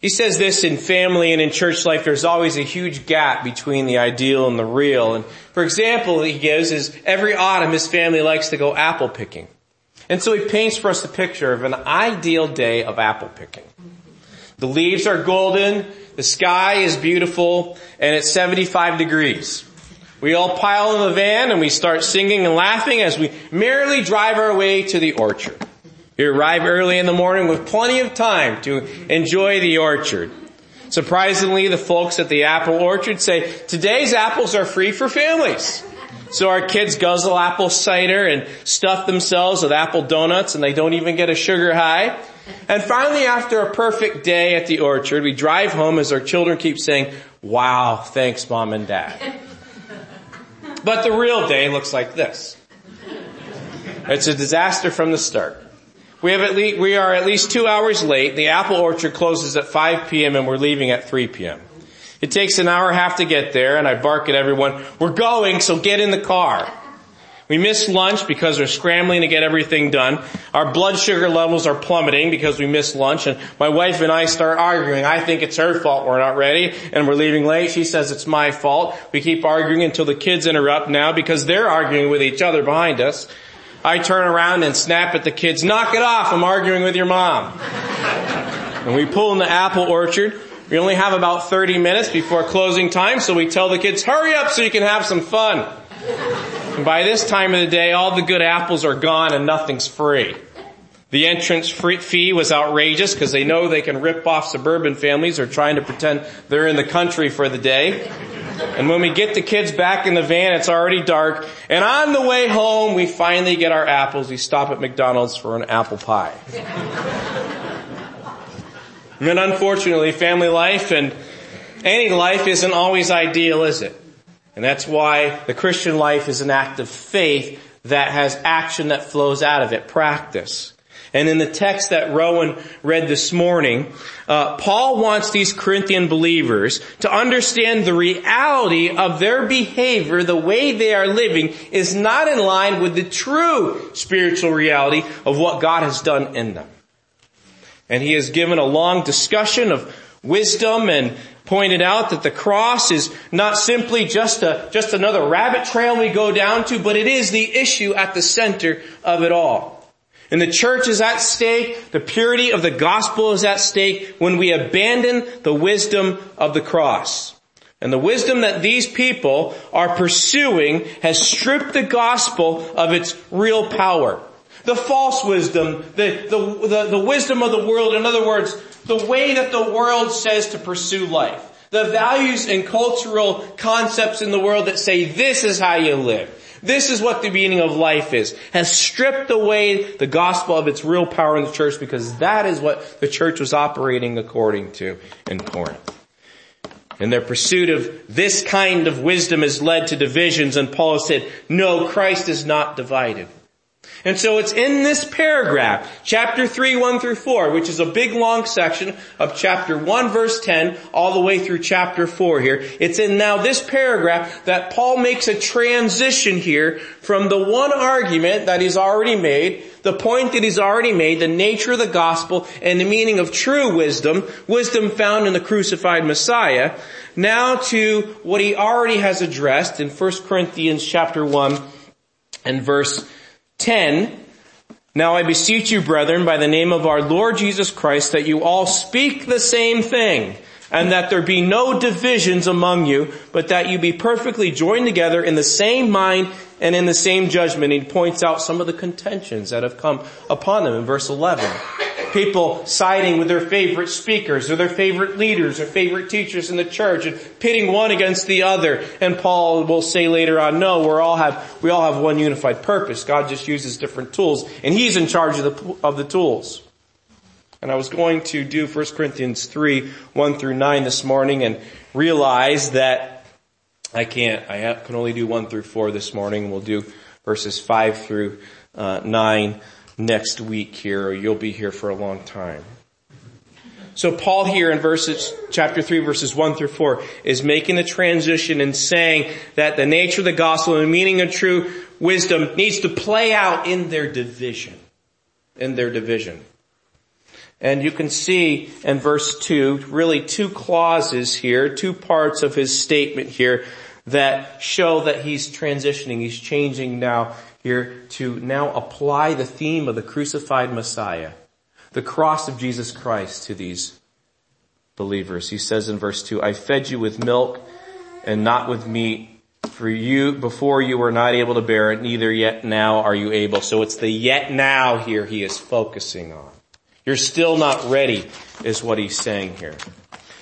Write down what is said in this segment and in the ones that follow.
He says this in family and in church life, there's always a huge gap between the ideal and the real. And for example, he gives is every autumn his family likes to go apple picking. And so he paints for us a picture of an ideal day of apple picking. The leaves are golden, the sky is beautiful, and it's 75 degrees. We all pile in the van and we start singing and laughing as we merrily drive our way to the orchard. We arrive early in the morning with plenty of time to enjoy the orchard. Surprisingly, the folks at the apple orchard say, today's apples are free for families. So our kids guzzle apple cider and stuff themselves with apple donuts and they don't even get a sugar high. And finally, after a perfect day at the orchard, we drive home as our children keep saying, wow, thanks mom and dad. But the real day looks like this. It's a disaster from the start. We have at least, we are at least two hours late. The apple orchard closes at 5 p.m. and we're leaving at 3 p.m. It takes an hour and a half to get there and I bark at everyone, we're going, so get in the car. We miss lunch because we're scrambling to get everything done. Our blood sugar levels are plummeting because we miss lunch and my wife and I start arguing. I think it's her fault we're not ready and we're leaving late. She says it's my fault. We keep arguing until the kids interrupt now because they're arguing with each other behind us. I turn around and snap at the kids, knock it off, I'm arguing with your mom. and we pull in the apple orchard. We only have about 30 minutes before closing time, so we tell the kids, hurry up so you can have some fun. And by this time of the day, all the good apples are gone and nothing's free. The entrance fee was outrageous because they know they can rip off suburban families or trying to pretend they're in the country for the day. And when we get the kids back in the van, it's already dark. And on the way home, we finally get our apples. We stop at McDonald's for an apple pie. and then unfortunately, family life and any life isn't always ideal, is it? And that's why the Christian life is an act of faith that has action that flows out of it, practice. And in the text that Rowan read this morning, uh, Paul wants these Corinthian believers to understand the reality of their behavior, the way they are living, is not in line with the true spiritual reality of what God has done in them. And he has given a long discussion of wisdom and pointed out that the cross is not simply just a, just another rabbit trail we go down to, but it is the issue at the center of it all. And the church is at stake. The purity of the gospel is at stake when we abandon the wisdom of the cross. And the wisdom that these people are pursuing has stripped the gospel of its real power. The false wisdom, the, the, the, the wisdom of the world, in other words, the way that the world says to pursue life. The values and cultural concepts in the world that say this is how you live. This is what the meaning of life is. Has stripped away the gospel of its real power in the church because that is what the church was operating according to in Corinth. And their pursuit of this kind of wisdom has led to divisions and Paul said, no, Christ is not divided. And so it's in this paragraph, chapter 3, 1 through 4, which is a big long section of chapter 1 verse 10 all the way through chapter 4 here. It's in now this paragraph that Paul makes a transition here from the one argument that he's already made, the point that he's already made, the nature of the gospel and the meaning of true wisdom, wisdom found in the crucified Messiah, now to what he already has addressed in 1 Corinthians chapter 1 and verse 10, now I beseech you, brethren, by the name of our Lord Jesus Christ, that you all speak the same thing, and that there be no divisions among you, but that you be perfectly joined together in the same mind and in the same judgment. He points out some of the contentions that have come upon them in verse 11 people siding with their favorite speakers or their favorite leaders or favorite teachers in the church and pitting one against the other. And Paul will say later on, no, we all have, we all have one unified purpose. God just uses different tools and he's in charge of the, of the tools. And I was going to do 1 Corinthians 3, 1 through 9 this morning and realize that I can't, I can only do 1 through 4 this morning. We'll do verses 5 through uh, 9 next week here or you'll be here for a long time. So Paul here in verses, chapter 3 verses 1 through 4 is making the transition and saying that the nature of the gospel and the meaning of true wisdom needs to play out in their division. In their division. And you can see in verse 2, really two clauses here, two parts of his statement here that show that he's transitioning, he's changing now here to now apply the theme of the crucified Messiah, the cross of Jesus Christ to these believers. He says in verse 2, I fed you with milk and not with meat for you, before you were not able to bear it, neither yet now are you able. So it's the yet now here he is focusing on. You're still not ready is what he's saying here.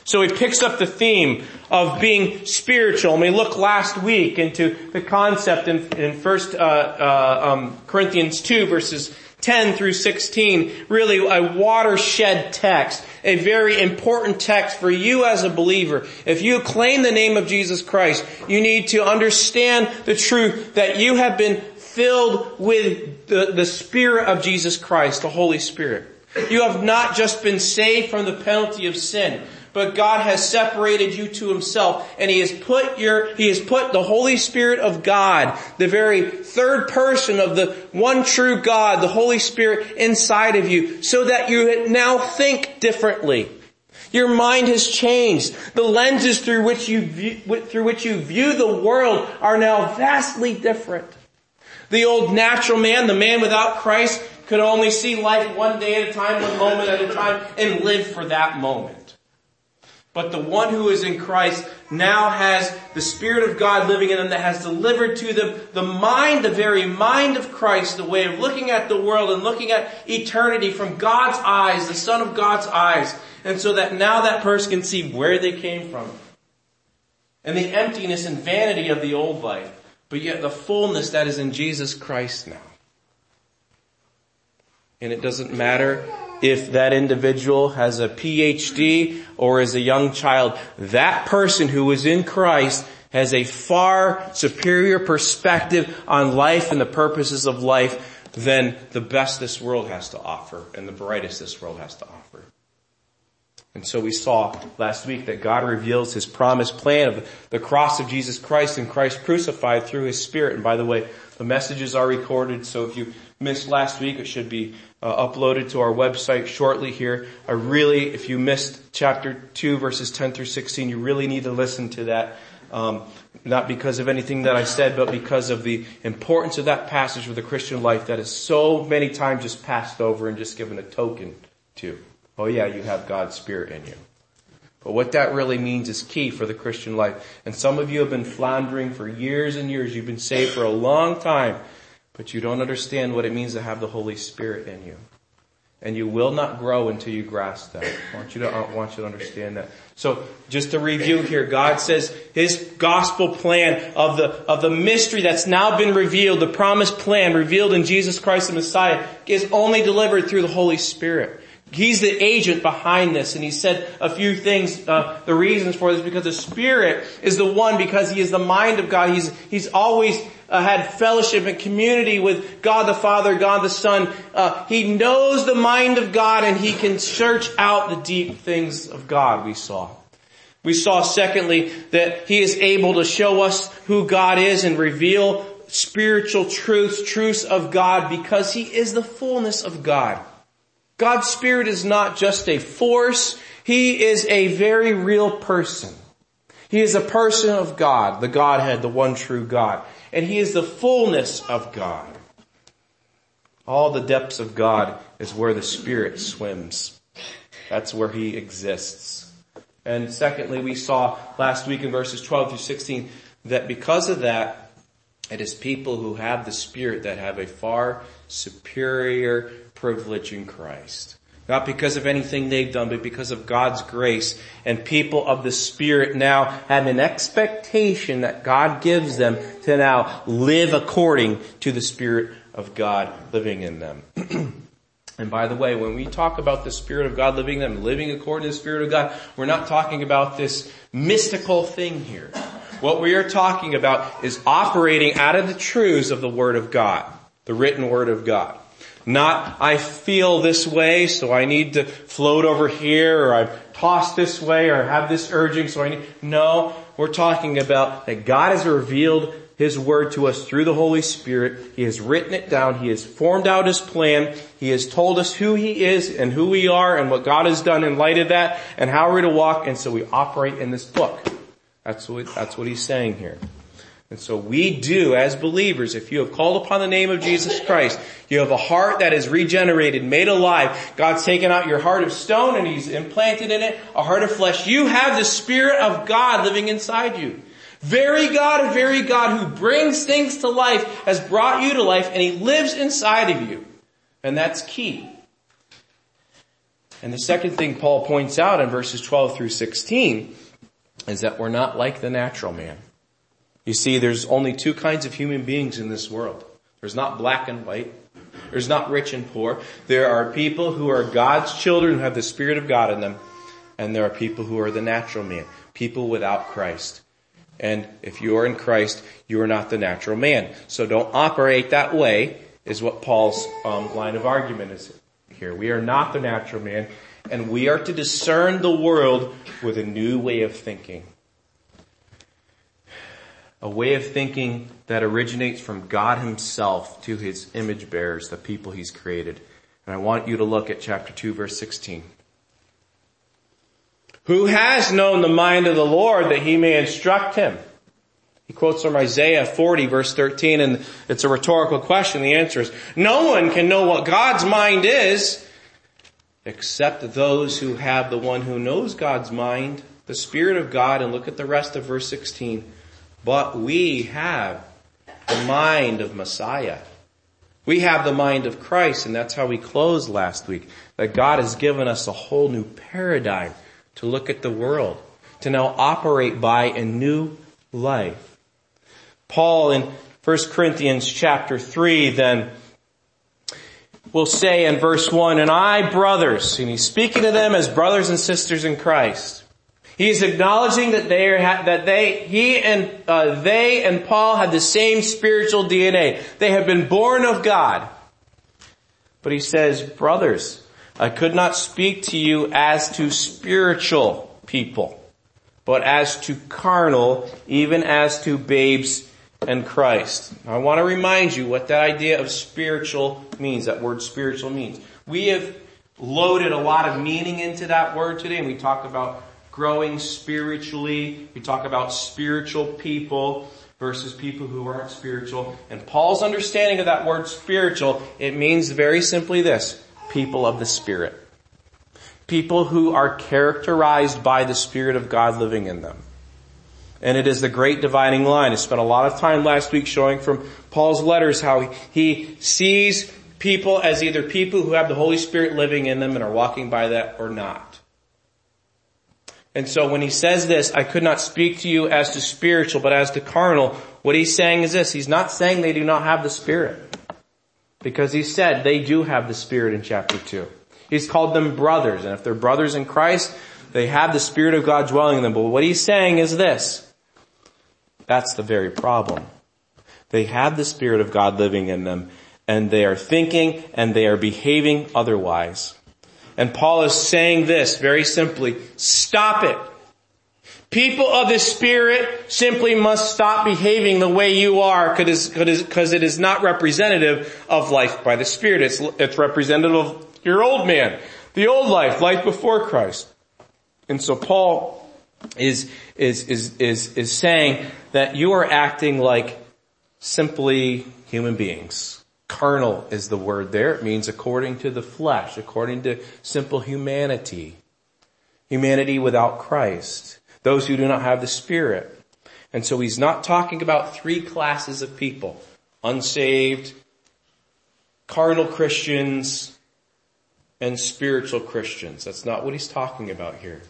So he picks up the theme of being spiritual. And we looked last week into the concept in, in First uh, uh, um, Corinthians 2 verses 10 through 16, really a watershed text, a very important text for you as a believer. If you claim the name of Jesus Christ, you need to understand the truth that you have been filled with the, the Spirit of Jesus Christ, the Holy Spirit. You have not just been saved from the penalty of sin, but God has separated you to himself and he has put your, he has put the Holy Spirit of God, the very third person of the one true God, the Holy Spirit inside of you so that you now think differently. Your mind has changed. The lenses through which you view, through which you view the world are now vastly different. The old natural man, the man without Christ, could only see life one day at a time, one moment at a time, and live for that moment. But the one who is in Christ now has the Spirit of God living in them that has delivered to them the mind, the very mind of Christ, the way of looking at the world and looking at eternity from God's eyes, the Son of God's eyes. And so that now that person can see where they came from. And the emptiness and vanity of the old life, but yet the fullness that is in Jesus Christ now. And it doesn't matter if that individual has a PhD or is a young child. That person who is in Christ has a far superior perspective on life and the purposes of life than the best this world has to offer and the brightest this world has to offer. And so we saw last week that God reveals His promised plan of the cross of Jesus Christ and Christ crucified through His Spirit. And by the way, the messages are recorded, so if you missed last week, it should be uh, uploaded to our website shortly here. I really, if you missed chapter 2 verses 10 through 16, you really need to listen to that. Um, not because of anything that I said, but because of the importance of that passage for the Christian life that is so many times just passed over and just given a token to. Oh yeah, you have God's Spirit in you. But what that really means is key for the Christian life. And some of you have been floundering for years and years. You've been saved for a long time. But you don't understand what it means to have the Holy Spirit in you. And you will not grow until you grasp that. I want you to, I want you to understand that. So just to review here, God says His gospel plan of the, of the mystery that's now been revealed, the promised plan revealed in Jesus Christ the Messiah is only delivered through the Holy Spirit. He's the agent behind this, and he said a few things. Uh, the reasons for this because the Spirit is the one, because He is the mind of God. He's He's always uh, had fellowship and community with God the Father, God the Son. Uh, he knows the mind of God, and He can search out the deep things of God. We saw. We saw, secondly, that He is able to show us who God is and reveal spiritual truths, truths of God, because He is the fullness of God. God's Spirit is not just a force, He is a very real person. He is a person of God, the Godhead, the one true God. And He is the fullness of God. All the depths of God is where the Spirit swims. That's where He exists. And secondly, we saw last week in verses 12 through 16 that because of that, it is people who have the Spirit that have a far superior privilege in Christ. Not because of anything they've done, but because of God's grace. And people of the Spirit now have an expectation that God gives them to now live according to the Spirit of God living in them. and by the way, when we talk about the Spirit of God living in them, living according to the Spirit of God, we're not talking about this mystical thing here. What we are talking about is operating out of the truths of the Word of God, the written Word of God. Not, I feel this way, so I need to float over here, or I'm tossed this way, or have this urging, so I need, no, we're talking about that God has revealed His Word to us through the Holy Spirit. He has written it down. He has formed out His plan. He has told us who He is and who we are and what God has done in light of that and how we're to walk. And so we operate in this book. That's what, that's what He's saying here. And so we do as believers, if you have called upon the name of Jesus Christ, you have a heart that is regenerated, made alive. God's taken out your heart of stone and He's implanted in it a heart of flesh. You have the Spirit of God living inside you. Very God, very God who brings things to life has brought you to life and He lives inside of you. And that's key. And the second thing Paul points out in verses 12 through 16 is that we're not like the natural man. You see, there's only two kinds of human beings in this world. There's not black and white. There's not rich and poor. There are people who are God's children who have the Spirit of God in them. And there are people who are the natural man. People without Christ. And if you are in Christ, you are not the natural man. So don't operate that way is what Paul's um, line of argument is here. We are not the natural man and we are to discern the world with a new way of thinking a way of thinking that originates from God himself to his image bearers, the people he's created. And I want you to look at chapter 2 verse 16. Who has known the mind of the Lord that he may instruct him? He quotes from Isaiah 40 verse 13 and it's a rhetorical question. The answer is, no one can know what God's mind is except those who have the one who knows God's mind, the Spirit of God, and look at the rest of verse 16 but we have the mind of Messiah. We have the mind of Christ, and that's how we closed last week. That God has given us a whole new paradigm to look at the world, to now operate by a new life. Paul in 1 Corinthians chapter 3 then will say in verse 1, And I, brothers, and he's speaking to them as brothers and sisters in Christ, He's acknowledging that they are, that they, he and, uh, they and Paul have the same spiritual DNA. They have been born of God. But he says, brothers, I could not speak to you as to spiritual people, but as to carnal, even as to babes and Christ. I want to remind you what that idea of spiritual means, that word spiritual means. We have loaded a lot of meaning into that word today and we talk about growing spiritually. We talk about spiritual people versus people who aren't spiritual. And Paul's understanding of that word spiritual, it means very simply this, people of the Spirit. People who are characterized by the Spirit of God living in them. And it is the great dividing line. I spent a lot of time last week showing from Paul's letters how he sees people as either people who have the Holy Spirit living in them and are walking by that or not. And so when he says this, I could not speak to you as to spiritual, but as to carnal, what he's saying is this, he's not saying they do not have the Spirit. Because he said they do have the Spirit in chapter 2. He's called them brothers, and if they're brothers in Christ, they have the Spirit of God dwelling in them. But what he's saying is this, that's the very problem. They have the Spirit of God living in them, and they are thinking and they are behaving otherwise. And Paul is saying this very simply, stop it. People of the Spirit simply must stop behaving the way you are because it is not representative of life by the Spirit. It's, it's representative of your old man, the old life, life before Christ. And so Paul is, is, is, is, is saying that you are acting like simply human beings. Carnal is the word there. It means according to the flesh, according to simple humanity. Humanity without Christ. Those who do not have the Spirit. And so he's not talking about three classes of people. Unsaved, carnal Christians, and spiritual Christians. That's not what he's talking about here.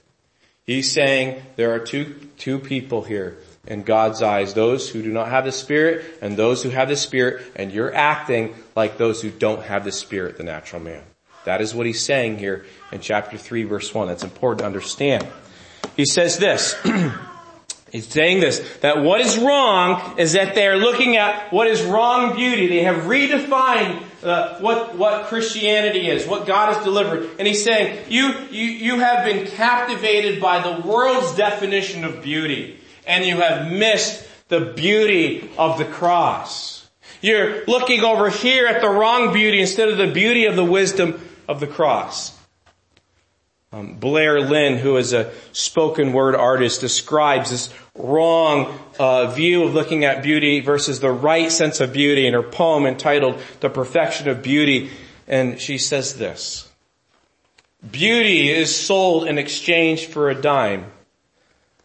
He's saying there are two, two people here in God's eyes, those who do not have the Spirit and those who have the Spirit, and you're acting like those who don't have the Spirit, the natural man. That is what he's saying here in chapter 3 verse 1. That's important to understand. He says this, he's saying this, that what is wrong is that they are looking at what is wrong beauty. They have redefined uh, what, what Christianity is, what God has delivered. And he's saying, you, you, you have been captivated by the world's definition of beauty and you have missed the beauty of the cross. You're looking over here at the wrong beauty instead of the beauty of the wisdom of the cross. Um, Blair Linne, who is a spoken word artist, describes this wrong uh, view of looking at beauty versus the right sense of beauty in her poem entitled The Perfection of Beauty. And she says this, Beauty is sold in exchange for a dime.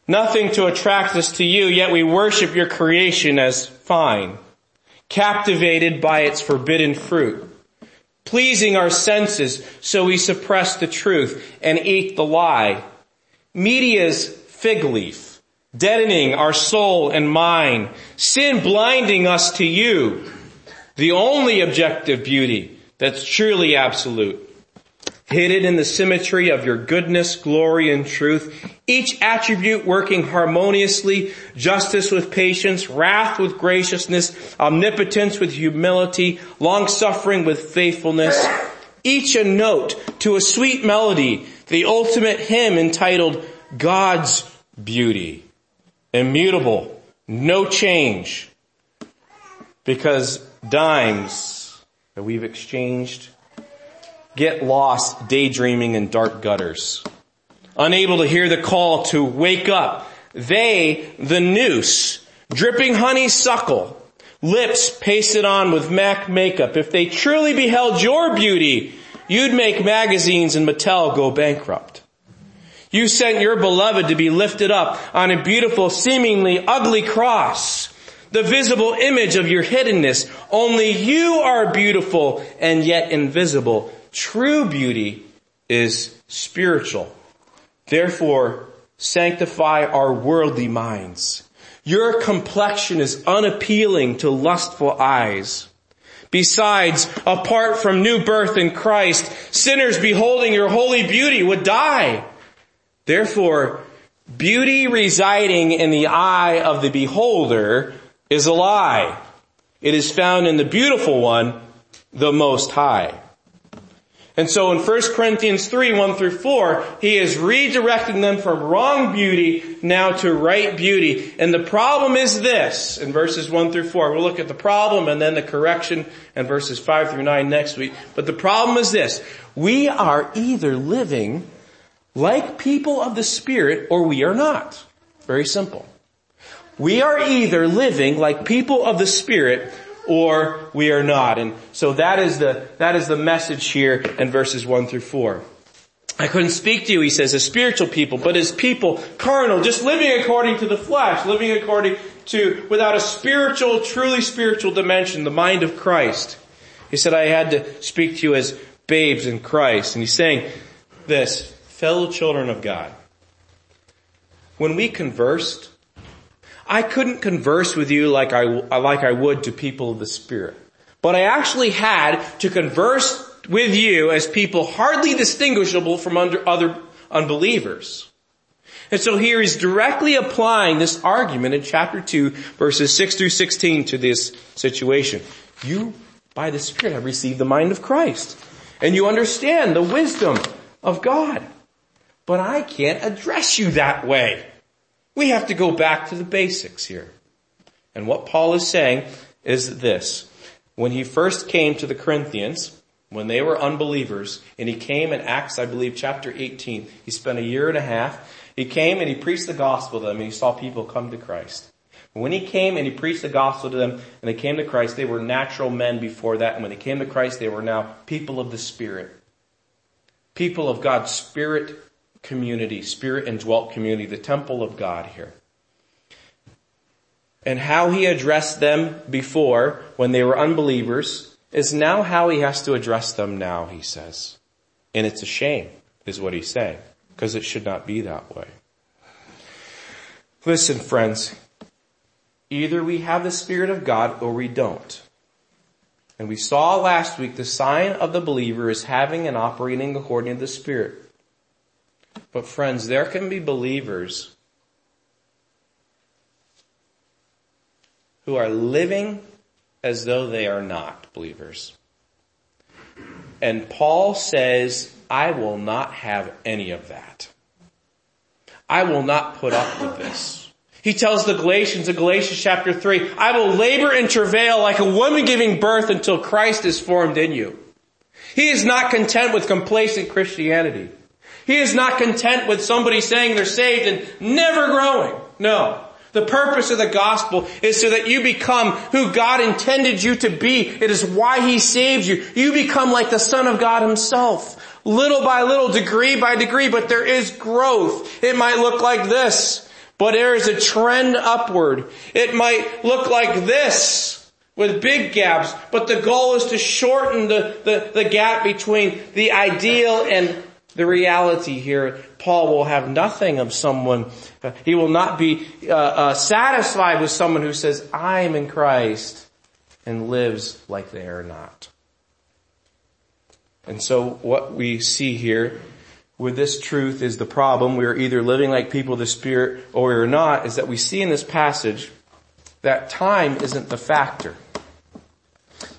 Nothing to attract us to you, yet we worship your creation as fine, captivated by its forbidden fruit, pleasing our senses, so we suppress the truth and eat the lie. Media's fig leaf, deadening our soul and mind, sin blinding us to you, the only objective beauty that's truly absolute hidden in the symmetry of your goodness, glory, and truth, each attribute working harmoniously, justice with patience, wrath with graciousness, omnipotence with humility, long-suffering with faithfulness, each a note to a sweet melody, the ultimate hymn entitled God's Beauty. Immutable, no change, because dimes that we've exchanged get lost daydreaming in dark gutters. Unable to hear the call to wake up. They, the noose, dripping honeysuckle, lips pasted on with MAC makeup. If they truly beheld your beauty, you'd make magazines and Mattel go bankrupt. You sent your beloved to be lifted up on a beautiful, seemingly ugly cross. The visible image of your hiddenness. Only you are beautiful and yet invisible. True beauty is spiritual. Therefore, sanctify our worldly minds. Your complexion is unappealing to lustful eyes. Besides, apart from new birth in Christ, sinners beholding your holy beauty would die. Therefore, beauty residing in the eye of the beholder is a lie. It is found in the beautiful one, the most high. And so in 1 Corinthians 3, 1 through 4, he is redirecting them from wrong beauty now to right beauty. And the problem is this, in verses 1 through 4. We'll look at the problem and then the correction in verses 5 through 9 next week. But the problem is this. We are either living like people of the Spirit or we are not. Very simple. We are either living like people of the Spirit or we are not. And so that is the, that is the message here in verses 1 through 4. I couldn't speak to you, he says, as spiritual people, but as people, carnal, just living according to the flesh, living according to, without a spiritual, truly spiritual dimension, the mind of Christ. He said, I had to speak to you as babes in Christ. And he's saying this, fellow children of God. When we conversed, I couldn't converse with you like I, like I would to people of the Spirit. But I actually had to converse with you as people hardly distinguishable from other unbelievers. And so here he's directly applying this argument in chapter 2 verses 6 through 16 to this situation. You, by the Spirit, have received the mind of Christ. And you understand the wisdom of God. But I can't address you that way. We have to go back to the basics here. And what Paul is saying is this. When he first came to the Corinthians, when they were unbelievers, and he came in Acts, I believe, chapter 18, he spent a year and a half. He came and he preached the gospel to them and he saw people come to Christ. When he came and he preached the gospel to them and they came to Christ, they were natural men before that. And when they came to Christ, they were now people of the Spirit. People of God's Spirit community, spirit indwelt community, the temple of God here. And how he addressed them before when they were unbelievers is now how he has to address them now, he says. And it's a shame, is what he's saying, because it should not be that way. Listen, friends, either we have the Spirit of God or we don't. And we saw last week the sign of the believer is having and operating according to the Spirit. But friends, there can be believers who are living as though they are not believers. And Paul says, I will not have any of that. I will not put up with this. He tells the Galatians in Galatians chapter 3, I will labor and travail like a woman giving birth until Christ is formed in you. He is not content with complacent Christianity. He is not content with somebody saying they're saved and never growing. No. The purpose of the gospel is so that you become who God intended you to be. It is why He saved you. You become like the Son of God Himself. Little by little, degree by degree, but there is growth. It might look like this, but there is a trend upward. It might look like this with big gaps, but the goal is to shorten the, the, the gap between the ideal and the reality here. Paul will have nothing of someone, uh, he will not be uh, uh, satisfied with someone who says, I am in Christ and lives like they are not. And so what we see here with this truth is the problem. We are either living like people of the Spirit or we are not, is that we see in this passage that time isn't the factor.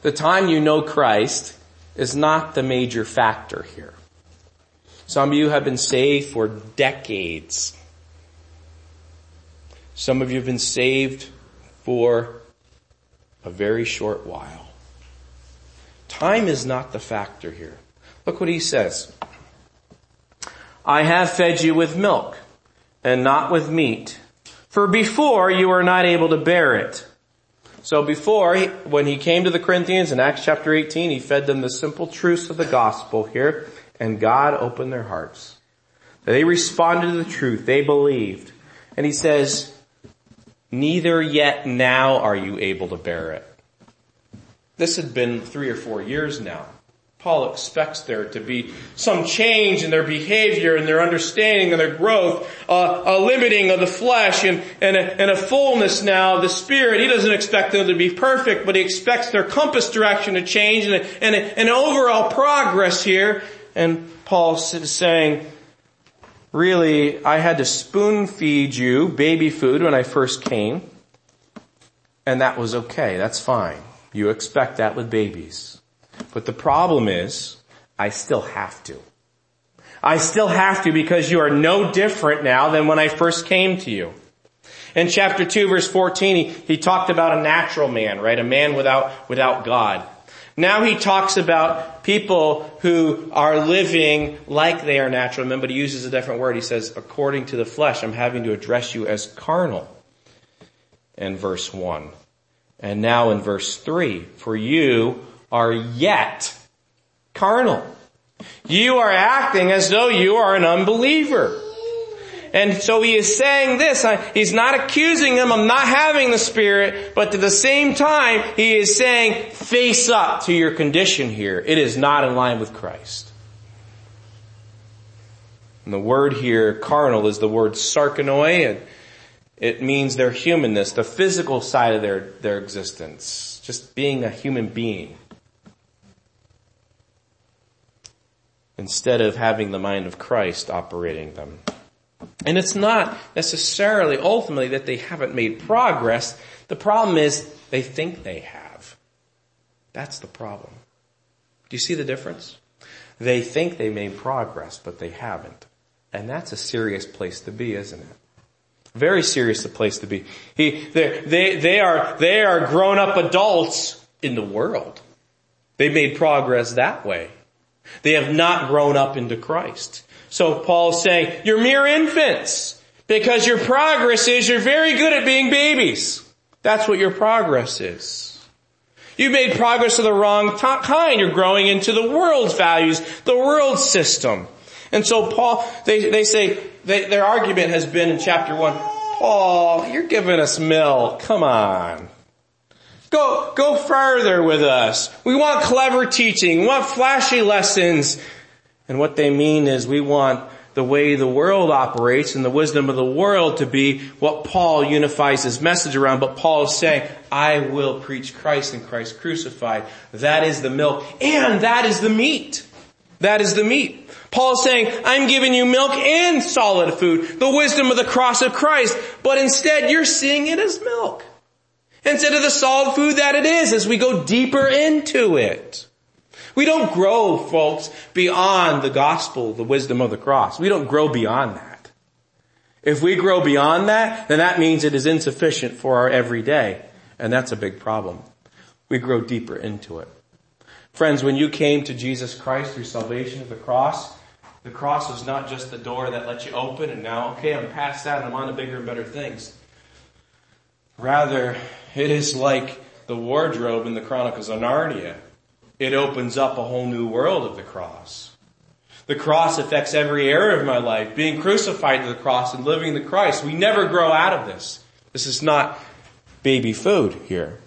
The time you know Christ is not the major factor here. Some of you have been saved for decades. Some of you have been saved for a very short while. Time is not the factor here. Look what he says. I have fed you with milk and not with meat. For before you were not able to bear it. So before, when he came to the Corinthians in Acts chapter 18, he fed them the simple truths of the gospel here, and God opened their hearts. They responded to the truth. They believed. And he says, neither yet now are you able to bear it. This had been three or four years now. Paul expects there to be some change in their behavior and their understanding and their growth, uh, a limiting of the flesh and, and, a, and a fullness now of the spirit. He doesn't expect them to be perfect, but he expects their compass direction to change and, and, and overall progress here. And Paul is saying, really, I had to spoon feed you baby food when I first came, and that was okay. That's fine. You expect that with babies. But the problem is, I still have to. I still have to because you are no different now than when I first came to you. In chapter 2 verse 14, he, he talked about a natural man, right? A man without, without God. Now he talks about people who are living like they are natural men, but he uses a different word. He says, according to the flesh, I'm having to address you as carnal. In verse 1. And now in verse 3, for you are yet carnal. You are acting as though you are an unbeliever. And so he is saying this, he's not accusing them of not having the Spirit, but at the same time, he is saying, face up to your condition here. It is not in line with Christ. And the word here, carnal, is the word sarkanoi, and it means their humanness, the physical side of their, their existence, just being a human being. instead of having the mind of Christ operating them. And it's not necessarily ultimately that they haven't made progress. The problem is they think they have. That's the problem. Do you see the difference? They think they made progress, but they haven't. And that's a serious place to be, isn't it? Very serious a place to be. He, they, they are, they are grown up adults in the world. They made progress that way. They have not grown up into Christ. So Paul's saying, you're mere infants because your progress is you're very good at being babies. That's what your progress is. You've made progress of the wrong t- kind. You're growing into the world's values, the world's system. And so Paul, they, they say, they, their argument has been in chapter one, Paul, you're giving us milk. Come on. Go, go further with us. We want clever teaching. We want flashy lessons. And what they mean is we want the way the world operates and the wisdom of the world to be what Paul unifies his message around. But Paul is saying, I will preach Christ and Christ crucified. That is the milk and that is the meat. That is the meat. Paul is saying, I'm giving you milk and solid food, the wisdom of the cross of Christ, but instead you're seeing it as milk instead of the solid food that it is as we go deeper into it. We don't grow, folks, beyond the gospel, the wisdom of the cross. We don't grow beyond that. If we grow beyond that, then that means it is insufficient for our everyday. And that's a big problem. We grow deeper into it. Friends, when you came to Jesus Christ through salvation of the cross, the cross was not just the door that let you open and now, okay, I'm past that and I'm on to bigger and better things. Rather, it is like the wardrobe in the Chronicles of Narnia. It opens up a whole new world of the cross. The cross affects every area of my life. Being crucified to the cross and living the Christ. We never grow out of this. This is not baby food here.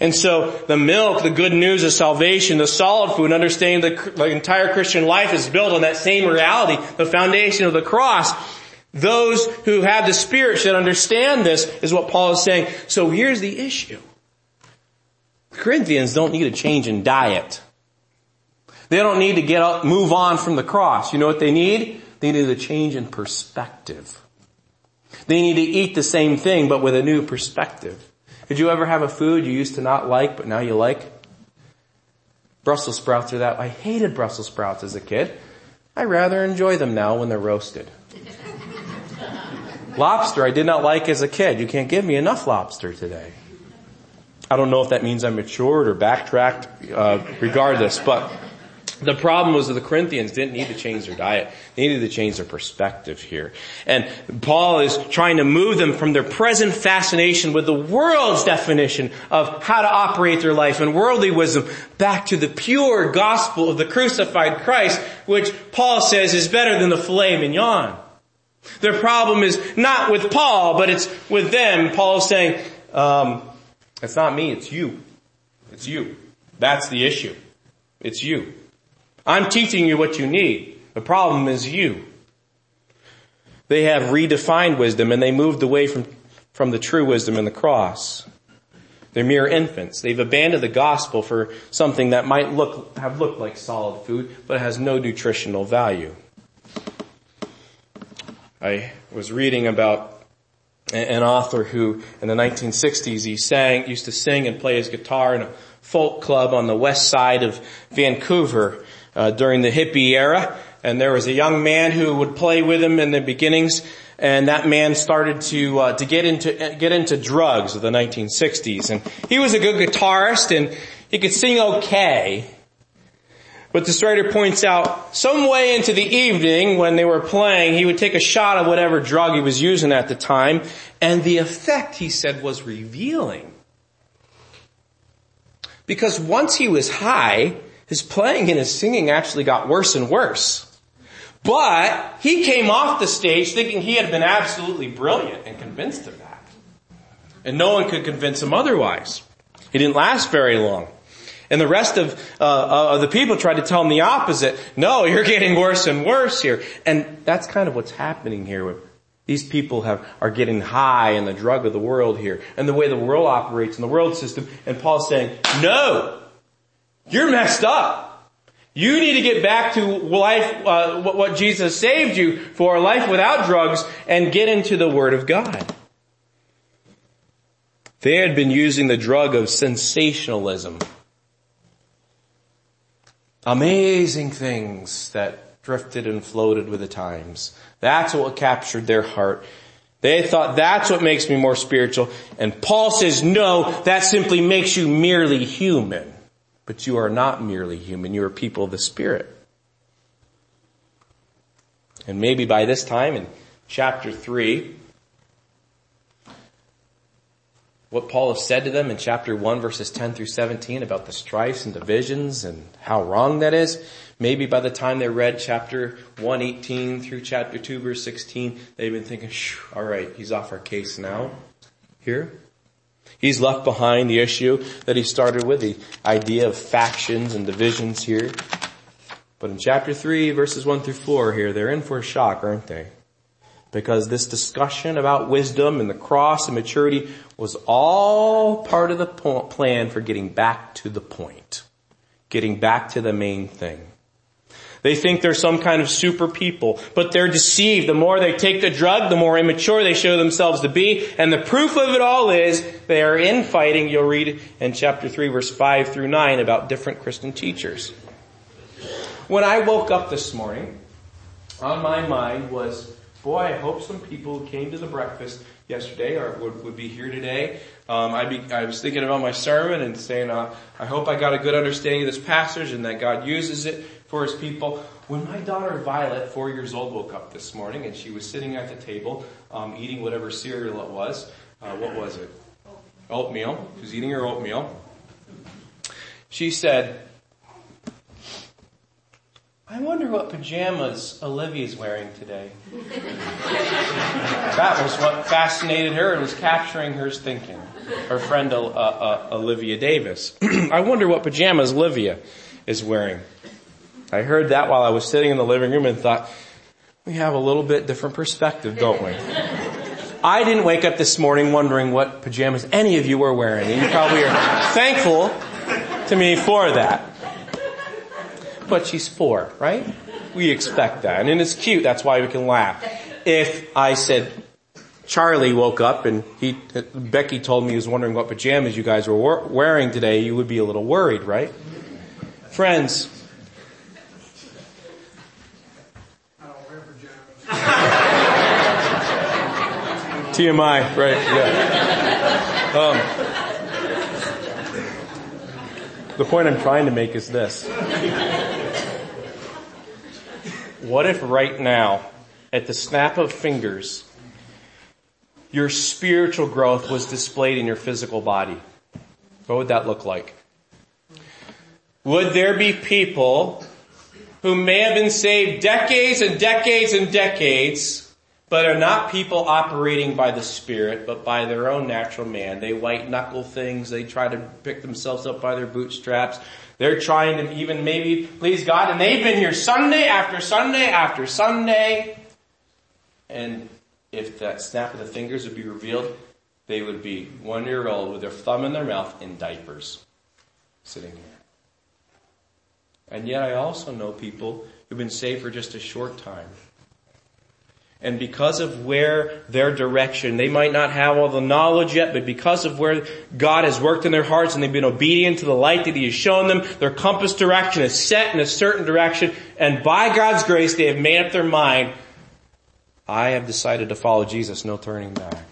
And so the milk, the good news of salvation, the solid food, understanding the, the entire Christian life is built on that same reality, the foundation of the cross. Those who have the Spirit should understand this is what Paul is saying. So here's the issue. Corinthians don't need a change in diet. They don't need to get up, move on from the cross. You know what they need? They need a change in perspective. They need to eat the same thing, but with a new perspective. Did you ever have a food you used to not like, but now you like? Brussels sprouts are that. I hated Brussels sprouts as a kid. I rather enjoy them now when they're roasted. lobster I did not like as a kid. You can't give me enough lobster today. I don't know if that means I matured or backtracked, uh, regardless, but the problem was that the Corinthians didn't need to change their diet. They needed to change their perspective here. And Paul is trying to move them from their present fascination with the world's definition of how to operate their life and worldly wisdom back to the pure gospel of the crucified Christ, which Paul says is better than the filet mignon. Their problem is not with Paul, but it's with them. Paul is saying, um, it's not me, it's you. It's you. That's the issue. It's you. I'm teaching you what you need. The problem is you. They have redefined wisdom and they moved away from, from the true wisdom in the cross. They're mere infants. They've abandoned the gospel for something that might look, have looked like solid food, but has no nutritional value. I was reading about an author who in the 1960s he sang, used to sing and play his guitar in a folk club on the west side of Vancouver uh, during the hippie era. And there was a young man who would play with him in the beginnings, and that man started to uh, to get into get into drugs of the 1960s. And he was a good guitarist, and he could sing okay. But the writer points out, some way into the evening when they were playing, he would take a shot of whatever drug he was using at the time, and the effect, he said, was revealing. Because once he was high, his playing and his singing actually got worse and worse. But he came off the stage thinking he had been absolutely brilliant and convinced of that. And no one could convince him otherwise. He didn't last very long. And the rest of, uh, of the people tried to tell him the opposite. No, you're getting worse and worse here. And that's kind of what's happening here. These people have, are getting high in the drug of the world here and the way the world operates in the world system. And Paul's saying, no, you're messed up. You need to get back to life, uh, what Jesus saved you for, life without drugs, and get into the Word of God. They had been using the drug of sensationalism. Amazing things that drifted and floated with the times. That's what captured their heart. They thought that's what makes me more spiritual. And Paul says, no, that simply makes you merely human. But you are not merely human, you are people of the Spirit. And maybe by this time in chapter 3, what Paul has said to them in chapter 1 verses 10 through 17 about the strifes and divisions and how wrong that is, maybe by the time they read chapter 118 through chapter 2 verse 16, they've been thinking, alright, he's off our case now. Here. He's left behind the issue that he started with, the idea of factions and divisions here. But in chapter 3 verses 1 through 4 here, they're in for a shock, aren't they? Because this discussion about wisdom and the cross and maturity was all part of the plan for getting back to the point. Getting back to the main thing. They think they're some kind of super people, but they're deceived. The more they take the drug, the more immature they show themselves to be. And the proof of it all is they are infighting. You'll read in chapter 3 verse 5 through 9 about different Christian teachers. When I woke up this morning, on my mind was boy, I hope some people who came to the breakfast yesterday or would, would be here today. Um, I, be, I was thinking about my sermon and saying, uh, I hope I got a good understanding of this passage and that God uses it for His people. When my daughter Violet, four years old, woke up this morning and she was sitting at the table um, eating whatever cereal it was. Uh, what was it? Oatmeal. She was eating her oatmeal. She said, I wonder what pajamas Olivia's wearing today. that was what fascinated her and was capturing her thinking. Her friend uh, uh, Olivia Davis. I wonder what pajamas Olivia is wearing. I heard that while I was sitting in the living room and thought, we have a little bit different perspective, don't we? I didn't wake up this morning wondering what pajamas any of you were wearing, and you probably are thankful to me for that but she's four, right? We expect that. And it's cute, that's why we can laugh. If I said, Charlie woke up and he, Becky told me he was wondering what pajamas you guys were wearing today, you would be a little worried, right? Friends, TMI, right, yeah. Um, the point I'm trying to make is this. What if right now, at the snap of fingers, your spiritual growth was displayed in your physical body? What would that look like? Would there be people who may have been saved decades and decades and decades, but are not people operating by the Spirit, but by their own natural man? They white knuckle things, they try to pick themselves up by their bootstraps, they're trying to even maybe please God and they've been here Sunday after Sunday after Sunday. And if that snap of the fingers would be revealed, they would be one year old with their thumb in their mouth in diapers sitting here. And yet I also know people who've been saved for just a short time and because of where their direction, they might not have all the knowledge yet, but because of where God has worked in their hearts and they've been obedient to the light that He has shown them, their compass direction is set in a certain direction, and by God's grace they have made up their mind, I have decided to follow Jesus, no turning back.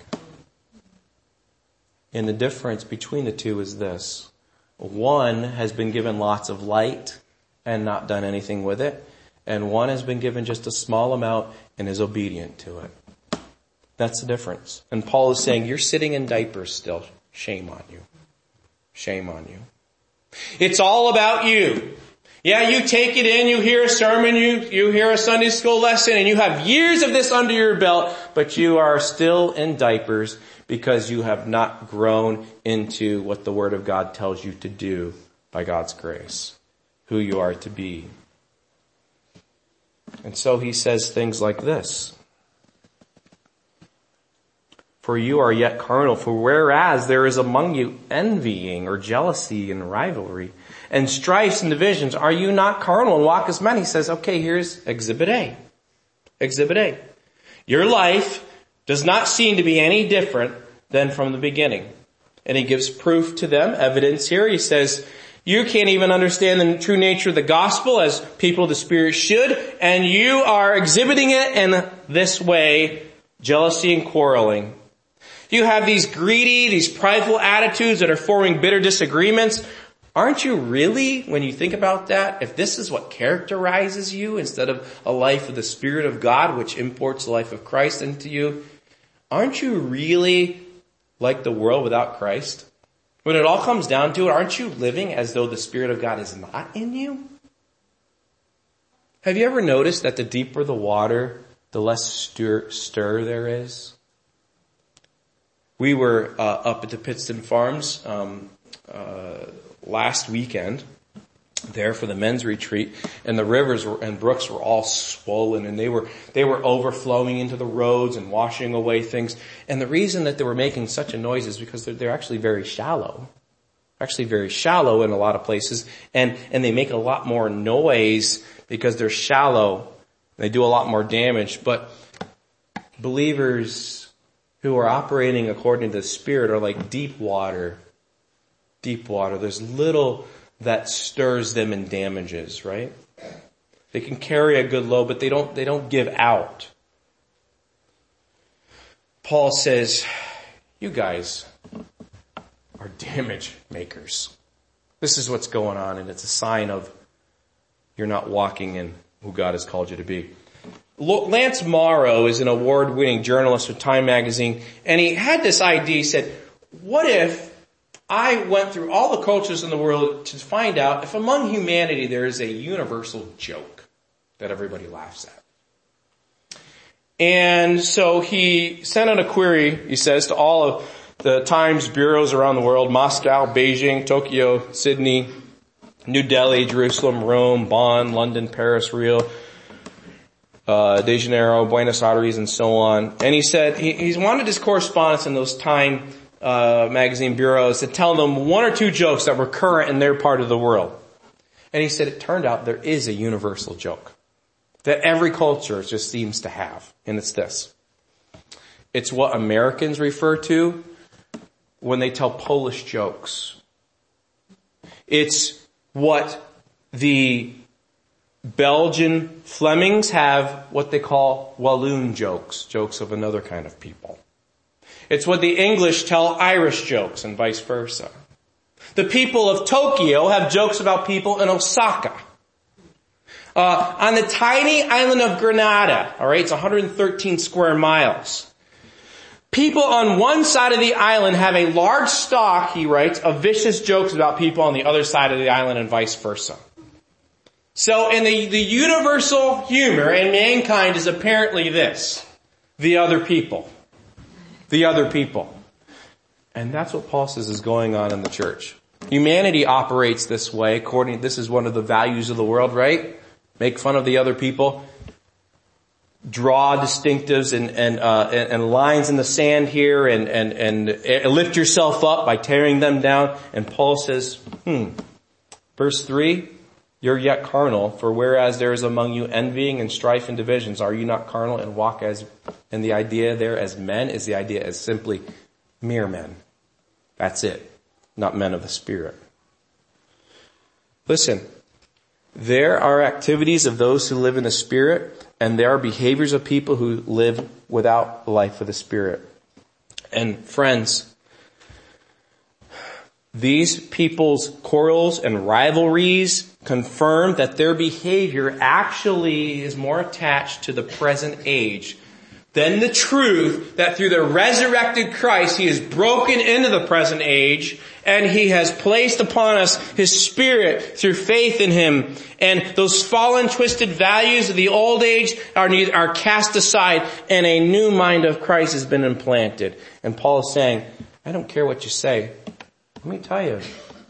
And the difference between the two is this. One has been given lots of light and not done anything with it and one has been given just a small amount and is obedient to it. That's the difference. And Paul is saying, you're sitting in diapers still. Shame on you. Shame on you. It's all about you. Yeah, you take it in, you hear a sermon, you, you hear a Sunday school lesson, and you have years of this under your belt, but you are still in diapers because you have not grown into what the Word of God tells you to do by God's grace, who you are to be. And so he says things like this. For you are yet carnal, for whereas there is among you envying or jealousy and rivalry and strifes and divisions, are you not carnal and walk as men? He says, okay, here's exhibit A. Exhibit A. Your life does not seem to be any different than from the beginning. And he gives proof to them, evidence here. He says, you can't even understand the true nature of the gospel as people of the Spirit should, and you are exhibiting it in this way, jealousy and quarreling. You have these greedy, these prideful attitudes that are forming bitter disagreements. Aren't you really, when you think about that, if this is what characterizes you instead of a life of the Spirit of God, which imports the life of Christ into you, aren't you really like the world without Christ? When it all comes down to it, aren't you living as though the Spirit of God is not in you? Have you ever noticed that the deeper the water, the less stir, stir there is? We were uh, up at the Pittston Farms um, uh, last weekend, there for the men's retreat and the rivers were, and brooks were all swollen and they were, they were overflowing into the roads and washing away things. And the reason that they were making such a noise is because they're, they're actually very shallow. Actually very shallow in a lot of places and, and they make a lot more noise because they're shallow. They do a lot more damage, but believers who are operating according to the Spirit are like deep water. Deep water. There's little, that stirs them and damages, right? They can carry a good load, but they don't, they don't give out. Paul says, you guys are damage makers. This is what's going on and it's a sign of you're not walking in who God has called you to be. Lance Morrow is an award-winning journalist with Time Magazine, and he had this idea. He said, what if I went through all the cultures in the world to find out if among humanity there is a universal joke that everybody laughs at? And so he sent out a query, he says, to all of the Times bureaus around the world, Moscow, Beijing, Tokyo, Sydney, New Delhi, Jerusalem, Rome, Bonn, London, Paris, Rio, uh, De Janeiro, Buenos Aires, and so on. And he said he, he's wanted his correspondents in those Time uh, magazine bureaus to tell them one or two jokes that were current in their part of the world. And he said it turned out there is a universal joke that every culture just seems to have, and it's this. It's what Americans refer to when they tell Polish jokes. It's what the Belgian Flemings have what they call Walloon jokes, jokes of another kind of people. It's what the English tell Irish jokes and vice versa. The people of Tokyo have jokes about people in Osaka. Uh, on the tiny island of Grenada, alright, it's 113 square miles. People on one side of the island have a large stock, he writes, of vicious jokes about people on the other side of the island and vice versa. So in the, the universal humor in mankind is apparently this. The other people. The other people. And that's what Paul says is going on in the church. Humanity operates this way according, this is one of the values of the world, right? Make fun of the other people draw distinctives and, and, uh, and, and, lines in the sand here and, and, and lift yourself up by tearing them down. And Paul says, hmm, verse three, you're yet carnal, for whereas there is among you envying and strife and divisions, are you not carnal and walk as, and the idea there as men is the idea as simply mere men. That's it. Not men of the Spirit. Listen, there are activities of those who live in the Spirit, and there are behaviors of people who live without the life of the Spirit. And friends, these people's quarrels and rivalries confirm that their behavior actually is more attached to the present age than the truth that through the resurrected Christ, He has broken into the present age and He has placed upon us His Spirit through faith in Him. And those fallen twisted values of the old age are, are cast aside and a new mind of Christ has been implanted. And Paul is saying, I don't care what you say. Let me tell you,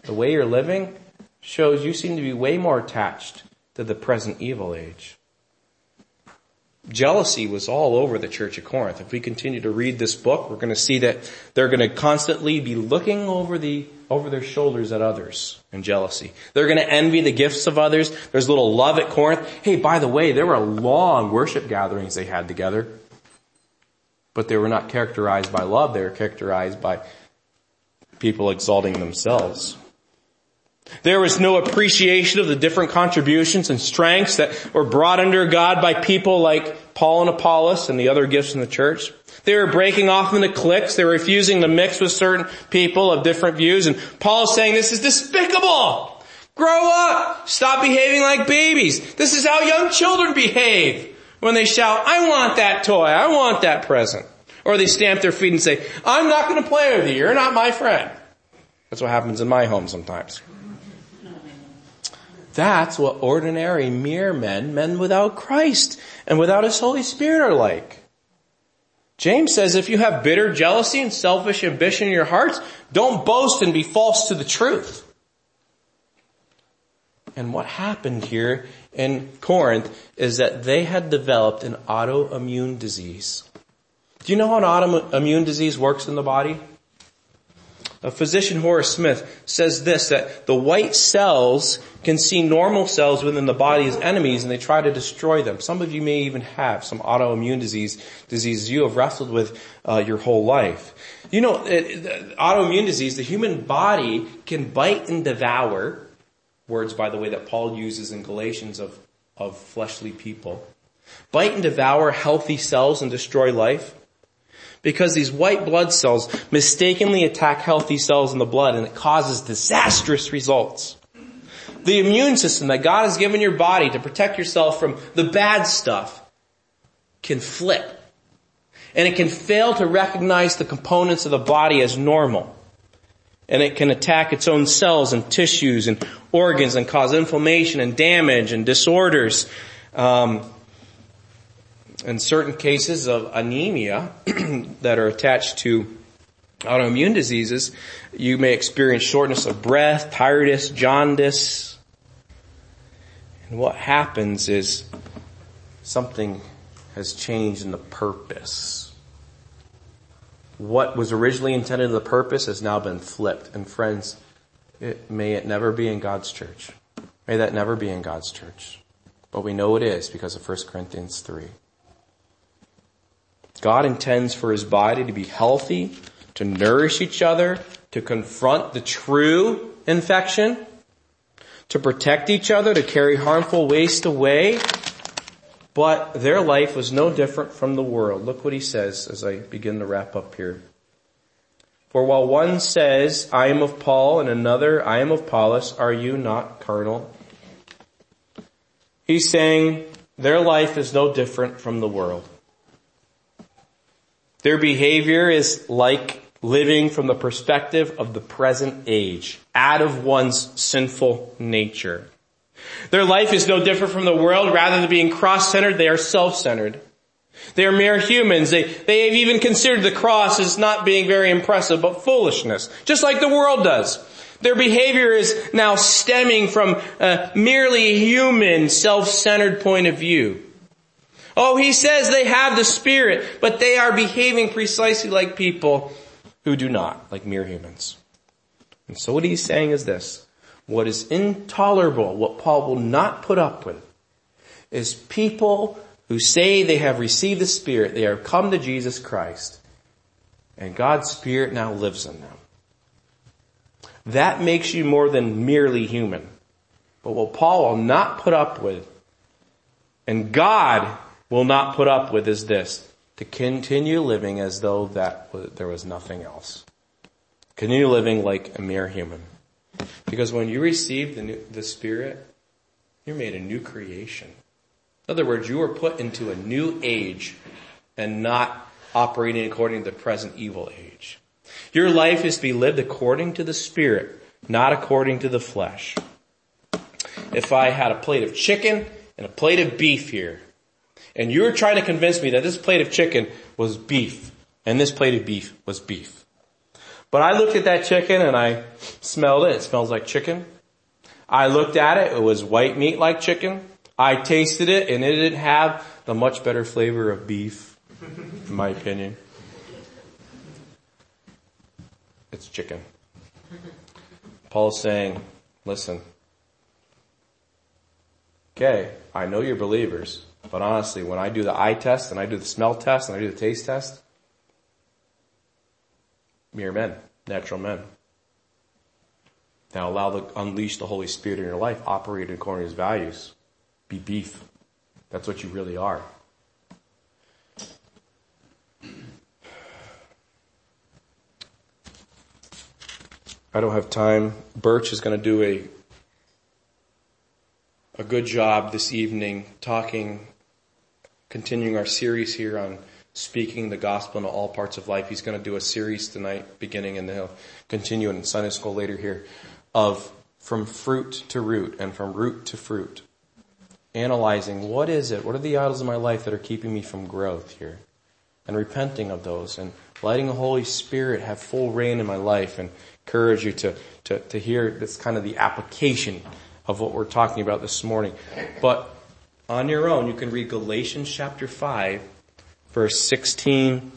the way you're living shows you seem to be way more attached to the present evil age. Jealousy was all over the church of Corinth. If we continue to read this book, we're going to see that they're going to constantly be looking over the, over their shoulders at others in jealousy. They're going to envy the gifts of others. There's little love at Corinth. Hey, by the way, there were long worship gatherings they had together. But they were not characterized by love. They were characterized by people exalting themselves. There was no appreciation of the different contributions and strengths that were brought under God by people like Paul and Apollos and the other gifts in the church. They were breaking off into cliques. They were refusing to mix with certain people of different views. And Paul is saying this is despicable. Grow up. Stop behaving like babies. This is how young children behave when they shout, I want that toy. I want that present. Or they stamp their feet and say, I'm not going to play with you. You're not my friend. That's what happens in my home sometimes. That's what ordinary mere men, men without Christ and without His Holy Spirit are like. James says if you have bitter jealousy and selfish ambition in your hearts, don't boast and be false to the truth. And what happened here in Corinth is that they had developed an autoimmune disease. Do you know how an autoimmune disease works in the body? A physician Horace Smith says this, that the white cells can see normal cells within the body as enemies and they try to destroy them. Some of you may even have some autoimmune disease, diseases you have wrestled with uh, your whole life. You know, it, autoimmune disease, the human body can bite and devour, words by the way that Paul uses in Galatians of, of fleshly people, bite and devour healthy cells and destroy life. Because these white blood cells mistakenly attack healthy cells in the blood and it causes disastrous results. The immune system that God has given your body to protect yourself from the bad stuff can flip. And it can fail to recognize the components of the body as normal. And it can attack its own cells and tissues and organs and cause inflammation and damage and disorders. Um, in certain cases of anemia that are attached to autoimmune diseases, you may experience shortness of breath, tiredness, jaundice. And what happens is something has changed in the purpose. What was originally intended the purpose has now been flipped. And friends, it, may it never be in God's church. May that never be in God's church. But we know it is because of 1 Corinthians 3. God intends for his body to be healthy, to nourish each other, to confront the true infection, to protect each other, to carry harmful waste away. But their life was no different from the world. Look what he says as I begin to wrap up here. For while one says, I am of Paul, and another, I am of Apollos, are you not carnal? He's saying their life is no different from the world. Their behavior is like living from the perspective of the present age, out of one's sinful nature. Their life is no different from the world. Rather than being cross-centered, they are self-centered. They are mere humans. They, they have even considered the cross as not being very impressive, but foolishness. Just like the world does. Their behavior is now stemming from a merely human, self-centered point of view. Oh, he says they have the Spirit, but they are behaving precisely like people who do not, like mere humans. And so what he's saying is this. What is intolerable, what Paul will not put up with, is people who say they have received the Spirit, they have come to Jesus Christ, and God's Spirit now lives in them. That makes you more than merely human. But what Paul will not put up with, and God will not put up with is this, to continue living as though that there was nothing else. Continue living like a mere human. Because when you receive the, new, the Spirit, you're made a new creation. In other words, you are put into a new age and not operating according to the present evil age. Your life is to be lived according to the Spirit, not according to the flesh. If I had a plate of chicken and a plate of beef here, and you were trying to convince me that this plate of chicken was beef and this plate of beef was beef. But I looked at that chicken and I smelled it. It smells like chicken. I looked at it. It was white meat like chicken. I tasted it and it didn't have the much better flavor of beef, in my opinion. It's chicken. Paul's saying, listen, okay, I know you're believers. But honestly, when I do the eye test and I do the smell test and I do the taste test, mere men, natural men. Now allow the, unleash the Holy Spirit in your life, operate according to His values. Be beef. That's what you really are. I don't have time. Birch is going to do a a good job this evening talking continuing our series here on speaking the gospel into all parts of life. He's going to do a series tonight beginning and he'll continue in Sunday school later here of from fruit to root and from root to fruit. Analyzing what is it? What are the idols in my life that are keeping me from growth here? And repenting of those and letting the Holy Spirit have full reign in my life and encourage you to, to, to hear this kind of the application of what we're talking about this morning. But on your own, you can read Galatians chapter 5, verse 16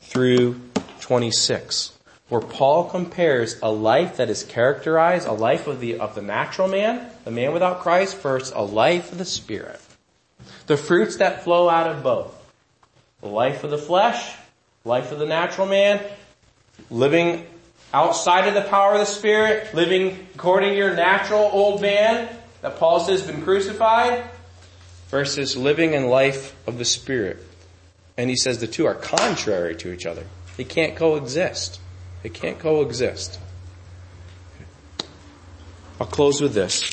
through 26, where Paul compares a life that is characterized, a life of the, of the natural man, the man without Christ, versus a life of the Spirit. The fruits that flow out of both. The life of the flesh, life of the natural man, living outside of the power of the Spirit, living according to your natural old man that Paul says has been crucified, versus living in life of the Spirit. And he says the two are contrary to each other. They can't coexist. They can't coexist. I'll close with this.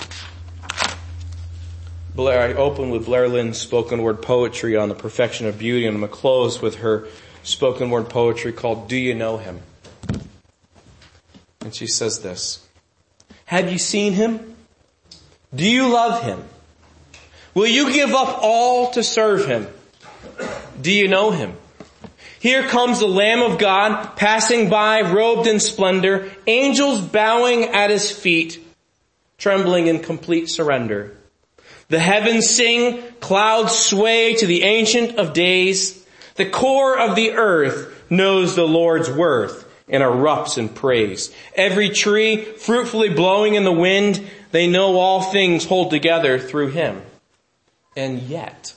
Blair, I open with Blair Linne's spoken word poetry on the perfection of beauty, and I'm going to close with her spoken word poetry called Do You Know Him? And she says this. Have you seen him? Do you love him? Will you give up all to serve him? Do you know him? Here comes the Lamb of God passing by robed in splendor, angels bowing at his feet, trembling in complete surrender. The heavens sing, clouds sway to the ancient of days. The core of the earth knows the Lord's worth and erupts in praise. Every tree fruitfully blowing in the wind, they know all things hold together through him. And yet,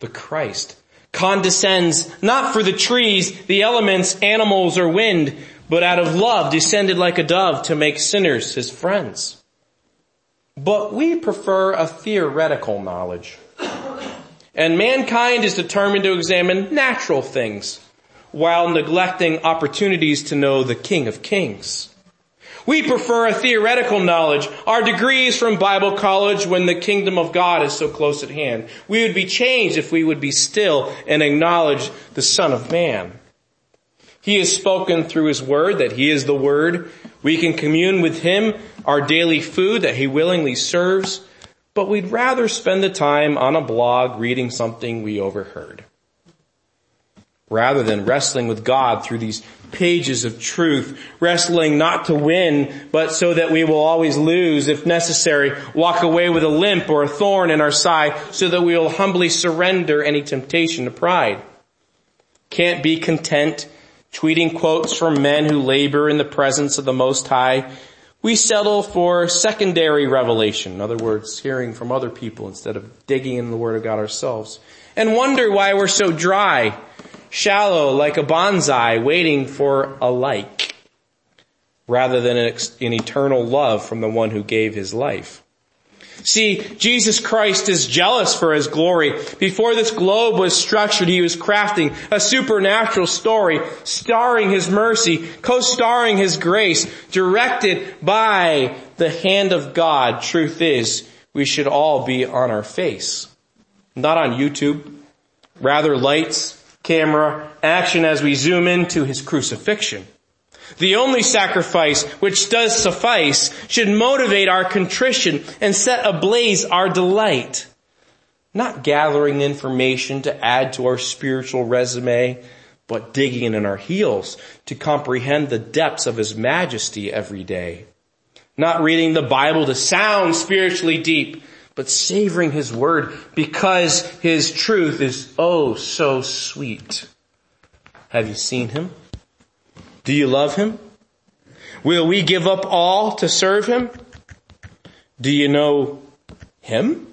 the Christ condescends not for the trees, the elements, animals, or wind, but out of love descended like a dove to make sinners his friends. But we prefer a theoretical knowledge. And mankind is determined to examine natural things while neglecting opportunities to know the King of Kings. We prefer a theoretical knowledge, our degrees from Bible college when the kingdom of God is so close at hand. We would be changed if we would be still and acknowledge the Son of Man. He has spoken through His Word that He is the Word. We can commune with Him, our daily food that He willingly serves, but we'd rather spend the time on a blog reading something we overheard rather than wrestling with God through these pages of truth, wrestling not to win, but so that we will always lose if necessary, walk away with a limp or a thorn in our side so that we will humbly surrender any temptation to pride. Can't be content tweeting quotes from men who labor in the presence of the Most High. We settle for secondary revelation. In other words, hearing from other people instead of digging in the Word of God ourselves. And wonder why we're so dry shallow like a bonsai waiting for a like, rather than an, an eternal love from the one who gave his life. See, Jesus Christ is jealous for His glory. Before this globe was structured, He was crafting a supernatural story, starring His mercy, co-starring His grace, directed by the hand of God. Truth is, we should all be on our face. Not on YouTube. Rather lights, camera action as we zoom into his crucifixion. The only sacrifice which does suffice should motivate our contrition and set ablaze our delight. Not gathering information to add to our spiritual resume, but digging in our heels to comprehend the depths of his majesty every day. Not reading the Bible to sound spiritually deep, but savoring his word because his truth is oh so sweet. Have you seen him? Do you love him? Will we give up all to serve him? Do you know him?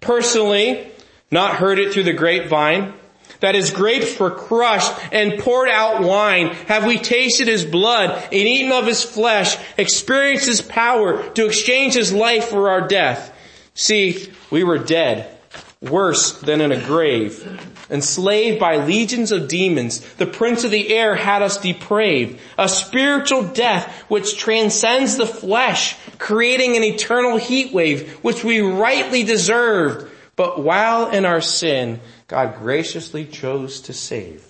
Personally, not heard it through the grapevine, that his grapes were crushed and poured out wine? Have we tasted his blood and eaten of his flesh, experienced his power to exchange his life for our death? See, we were dead, worse than in a grave, enslaved by legions of demons. The prince of the air had us depraved, a spiritual death which transcends the flesh, creating an eternal heat wave which we rightly deserved. But while in our sin, God graciously chose to save.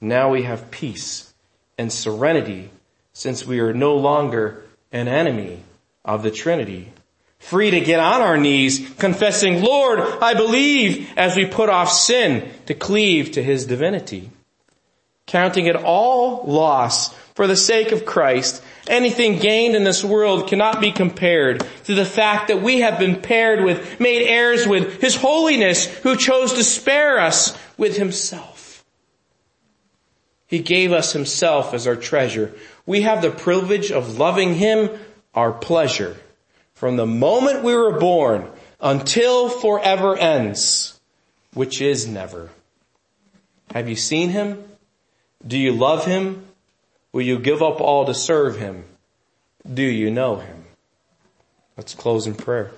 Now we have peace and serenity since we are no longer an enemy of the Trinity free to get on our knees, confessing, Lord, I believe, as we put off sin to cleave to His divinity. Counting it all loss for the sake of Christ, anything gained in this world cannot be compared to the fact that we have been paired with, made heirs with His holiness who chose to spare us with Himself. He gave us Himself as our treasure. We have the privilege of loving Him, our pleasure from the moment we were born until forever ends, which is never. Have you seen him? Do you love him? Will you give up all to serve him? Do you know him? Let's close in prayer.